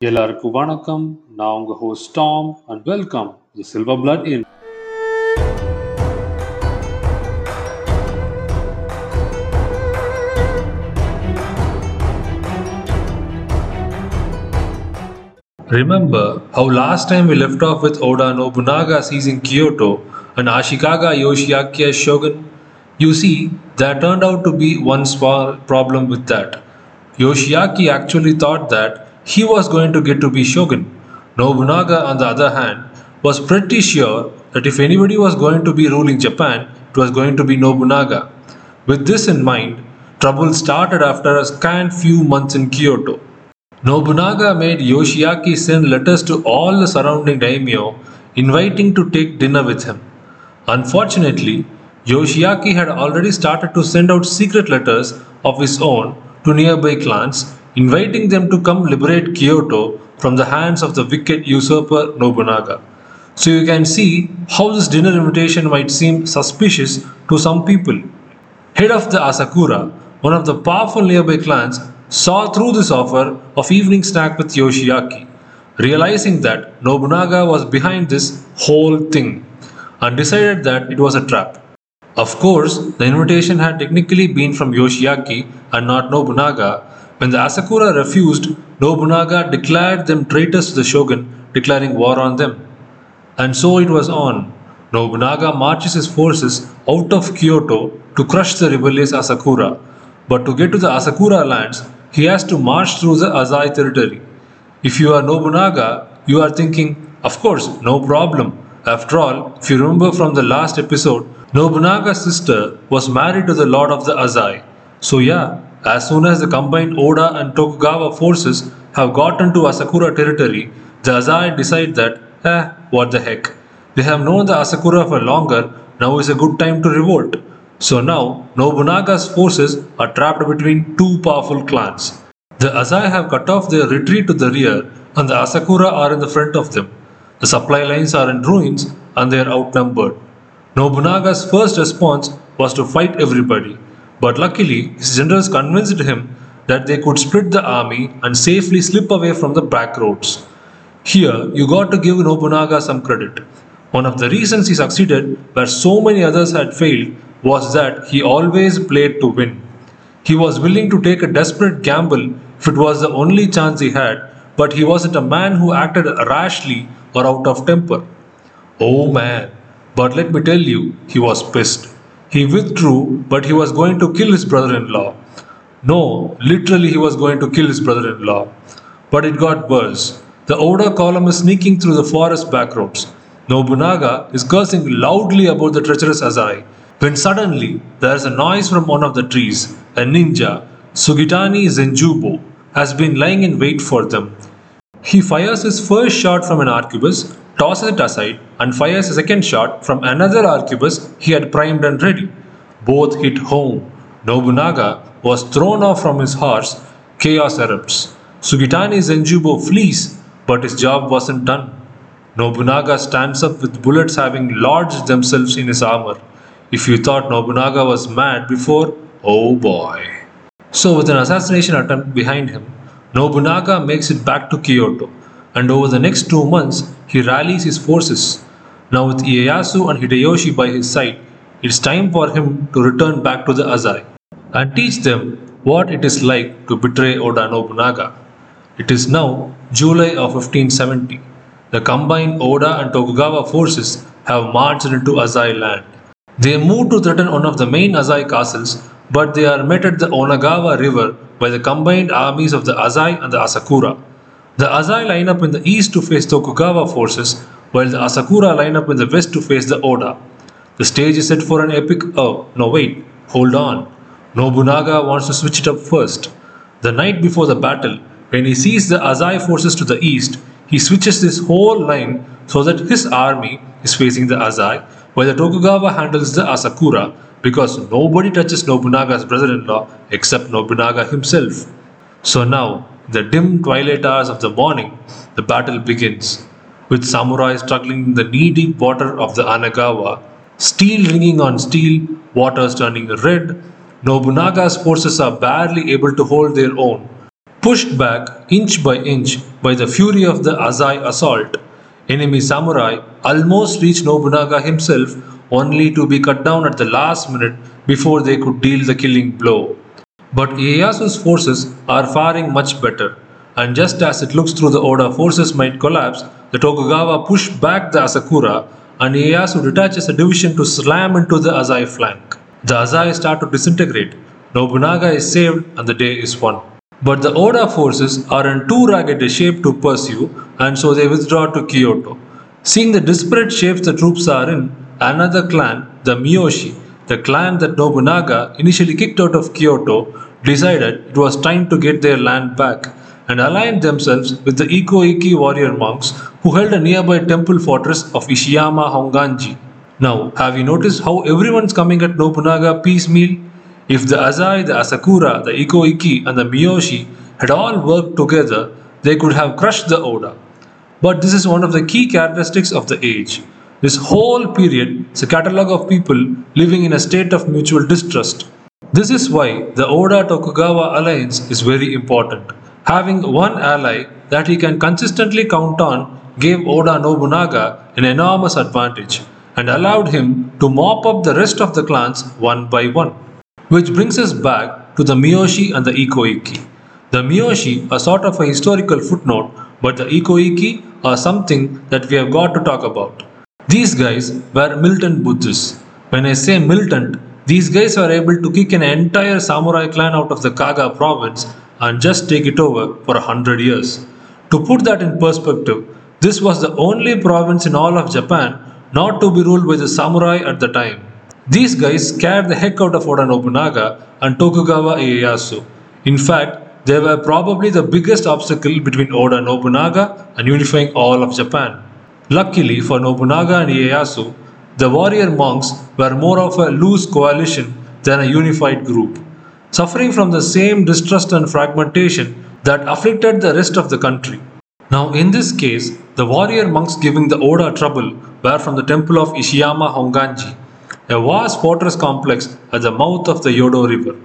எல்லாருக்கும் வணக்கம் நான் உங்க host Tom and welcome the silver blood in Remember how last time we left off with Oda Nobunaga seizing Kyoto and Ashikaga Yoshiaki as shogun? You see, there turned out to be one small problem with that. Yoshiaki actually thought that he was going to get to be shogun. Nobunaga, on the other hand, was pretty sure that if anybody was going to be ruling Japan, it was going to be Nobunaga. With this in mind, trouble started after a scant few months in Kyoto. Nobunaga made Yoshiaki send letters to all the surrounding daimyo inviting to take dinner with him. Unfortunately, Yoshiaki had already started to send out secret letters of his own to nearby clans, inviting them to come liberate Kyoto from the hands of the wicked usurper Nobunaga. So you can see how this dinner invitation might seem suspicious to some people. Head of the Asakura, one of the powerful nearby clans, saw through this offer of evening snack with Yoshiaki, realizing that Nobunaga was behind this whole thing and decided that it was a trap. Of course, the invitation had technically been from Yoshiaki and not Nobunaga. When the Asakura refused, Nobunaga declared them traitors to the shogun, declaring war on them. And so it was on. Nobunaga marches his forces out of Kyoto to crush the rebellious Asakura. But to get to the Asakura lands, he has to march through the Azai territory. If you are Nobunaga, you are thinking, of course, no problem. After all, if you remember from the last episode, Nobunaga's sister was married to the lord of the Azai. So, yeah, as soon as the combined Oda and Tokugawa forces have gotten to Asakura territory, the Azai decide that, eh, what the heck. They have known the Asakura for longer, now is a good time to revolt. So now, Nobunaga's forces are trapped between two powerful clans. The Azai have cut off their retreat to the rear, and the Asakura are in the front of them. The supply lines are in ruins, and they are outnumbered. Nobunaga's first response was to fight everybody, but luckily his generals convinced him that they could split the army and safely slip away from the back roads. Here, you got to give Nobunaga some credit. One of the reasons he succeeded where so many others had failed was that he always played to win. He was willing to take a desperate gamble if it was the only chance he had, but he wasn't a man who acted rashly or out of temper. Oh man, but let me tell you, he was pissed. He withdrew, but he was going to kill his brother in law. No, literally, he was going to kill his brother in law. But it got worse. The Oda column is sneaking through the forest back roads. Nobunaga is cursing loudly about the treacherous Azai. When suddenly there is a noise from one of the trees. A ninja, Sugitani Zenjubo, has been lying in wait for them. He fires his first shot from an arquebus, tosses it aside, and fires a second shot from another arquebus he had primed and ready. Both hit home. Nobunaga was thrown off from his horse. Chaos erupts. Sugitani Zenjubo flees, but his job wasn't done. Nobunaga stands up with bullets having lodged themselves in his armor. If you thought Nobunaga was mad before, oh boy. So, with an assassination attempt behind him, Nobunaga makes it back to Kyoto, and over the next two months, he rallies his forces. Now, with Ieyasu and Hideyoshi by his side, it's time for him to return back to the Azai and teach them what it is like to betray Oda Nobunaga. It is now July of 1570. The combined Oda and Tokugawa forces have marched into Azai land. They move to threaten one of the main Azai castles, but they are met at the Anegawa River by the combined armies of the Azai and the Asakura. The Azai line up in the east to face Tokugawa forces, while the Asakura line up in the west to face the Oda. The stage is set for an epic. Oh, no, wait, hold on. Nobunaga wants to switch it up first. The night before the battle, when he sees the Azai forces to the east, he switches this whole line so that his army is facing the Azai, while the Tokugawa handles the Asakura because nobody touches Nobunaga's brother in law except Nobunaga himself. So now, in the dim twilight hours of the morning, the battle begins, with samurai struggling in the knee deep water of the Anegawa, steel ringing on steel, waters turning red. Nobunaga's forces are barely able to hold their own. Pushed back inch by inch by the fury of the Azai assault, enemy samurai almost reach Nobunaga himself only to be cut down at the last minute before they could deal the killing blow. But Ieyasu's forces are faring much better, and just as it looks through the Oda forces might collapse, the Tokugawa push back the Asakura and Ieyasu detaches a division to slam into the Azai flank. The Azai start to disintegrate. Nobunaga is saved and the day is won. But the Oda forces are in too ragged a shape to pursue and so they withdraw to Kyoto. Seeing the disparate shapes the troops are in, another clan, the Miyoshi, the clan that Nobunaga initially kicked out of Kyoto, decided it was time to get their land back and aligned themselves with the Ikko-Ikki warrior monks who held a nearby temple fortress of Ishiyama Honganji. Now, have you noticed how everyone's coming at Nobunaga piecemeal? If the Azai, the Asakura, the Ikko-Ikki and the Miyoshi had all worked together, they could have crushed the Oda. But this is one of the key characteristics of the age. This whole period is a catalogue of people living in a state of mutual distrust. This is why the Oda Tokugawa alliance is very important. Having one ally that he can consistently count on gave Oda Nobunaga an enormous advantage and allowed him to mop up the rest of the clans one by one. Which brings us back to the Miyoshi and the Ikko-Ikki. The Miyoshi are sort of a historical footnote, but the Ikko-Ikki are something that we have got to talk about. These guys were militant Buddhists. When I say militant, these guys were able to kick an entire samurai clan out of the Kaga province and just take it over for a hundred years. To put that in perspective, this was the only province in all of Japan not to be ruled by the samurai at the time. These guys scared the heck out of Oda Nobunaga and Tokugawa Ieyasu. In fact, they were probably the biggest obstacle between Oda Nobunaga and unifying all of Japan. Luckily for Nobunaga and Ieyasu, the warrior monks were more of a loose coalition than a unified group, suffering from the same distrust and fragmentation that afflicted the rest of the country. Now, in this case, the warrior monks giving the Oda trouble were from the temple of Ishiyama Honganji, a vast fortress complex at the mouth of the Yodo River.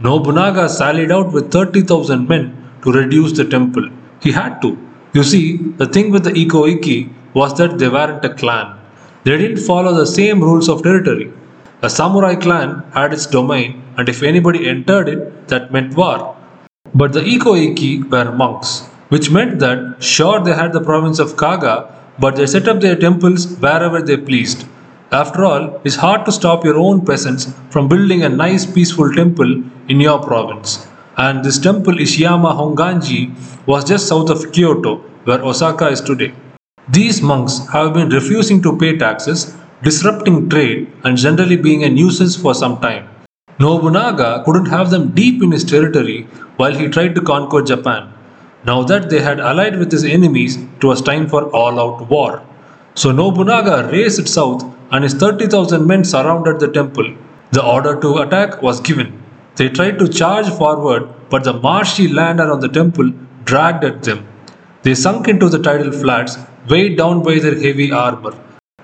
Nobunaga sallied out with 30,000 men to reduce the temple. He had to. You see, the thing with the Ikko-Ikki was that they weren't a clan. They didn't follow the same rules of territory. A samurai clan had its domain, and if anybody entered it, that meant war. But the Ikko-Ikki were monks, which meant that sure they had the province of Kaga, but they set up their temples wherever they pleased. After all, it's hard to stop your own peasants from building a nice peaceful temple in your province. And this temple Ishiyama Honganji was just south of Kyoto, where Osaka is today. These monks have been refusing to pay taxes, disrupting trade, and generally being a nuisance for some time. Nobunaga couldn't have them deep in his territory while he tried to conquer Japan. Now that they had allied with his enemies, it was time for all out war. So Nobunaga raced south and his 30,000 men surrounded the temple. The order to attack was given. They tried to charge forward, but the marshy land around the temple dragged at them. They sunk into the tidal flats, weighed down by their heavy armor.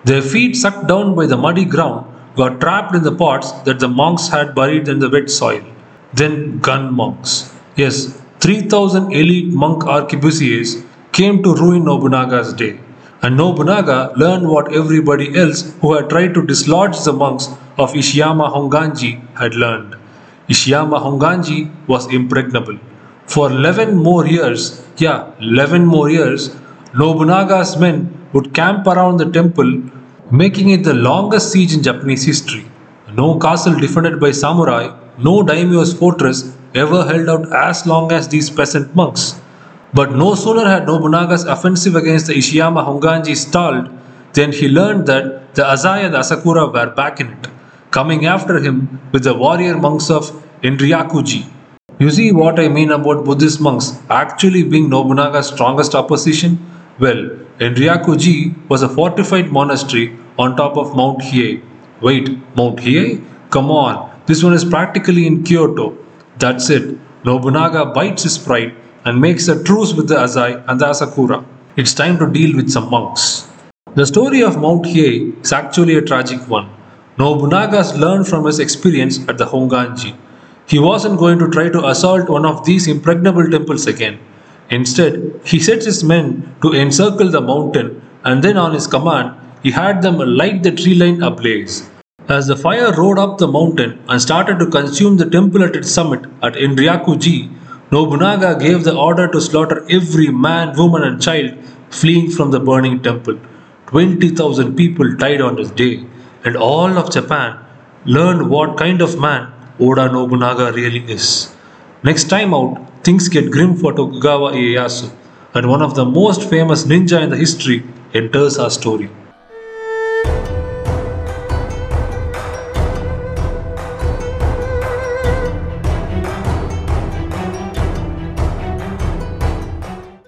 Their feet, sucked down by the muddy ground, got trapped in the pots that the monks had buried in the wet soil. Then gun monks. Yes, 3000 elite monk arquebusiers came to ruin Nobunaga's day. And Nobunaga learned what everybody else who had tried to dislodge the monks of Ishiyama Honganji had learned. Ishiyama Honganji was impregnable. For 11 more years, yeah, 11 more years, Nobunaga's men would camp around the temple, making it the longest siege in Japanese history. No castle defended by samurai, no daimyo's fortress ever held out as long as these peasant monks. But no sooner had Nobunaga's offensive against the Ishiyama Honganji stalled than he learned that the Azai and Asakura were back in it, coming after him with the warrior monks of Enryakuji. You see what I mean about Buddhist monks actually being Nobunaga's strongest opposition? Well, Enryakuji was a fortified monastery on top of Mount Hiei. Wait, Mount Hiei? Come on, this one is practically in Kyoto. That's it. Nobunaga bites his pride and makes a truce with the Azai and the Asakura. It's time to deal with some monks. The story of Mount Hiei is actually a tragic one. Nobunaga's learned from his experience at the Honganji. He wasn't going to try to assault one of these impregnable temples again. Instead, he sets his men to encircle the mountain and then, on his command, he had them light the tree line ablaze. As the fire roared up the mountain and started to consume the temple at its summit at Enryakuji, Nobunaga gave the order to slaughter every man, woman, and child fleeing from the burning temple. 20,000 people died on this day, and all of Japan learned what kind of man Oda Nobunaga really is. Next time out, things get grim for Tokugawa Ieyasu, and one of the most famous ninja in the history enters our story.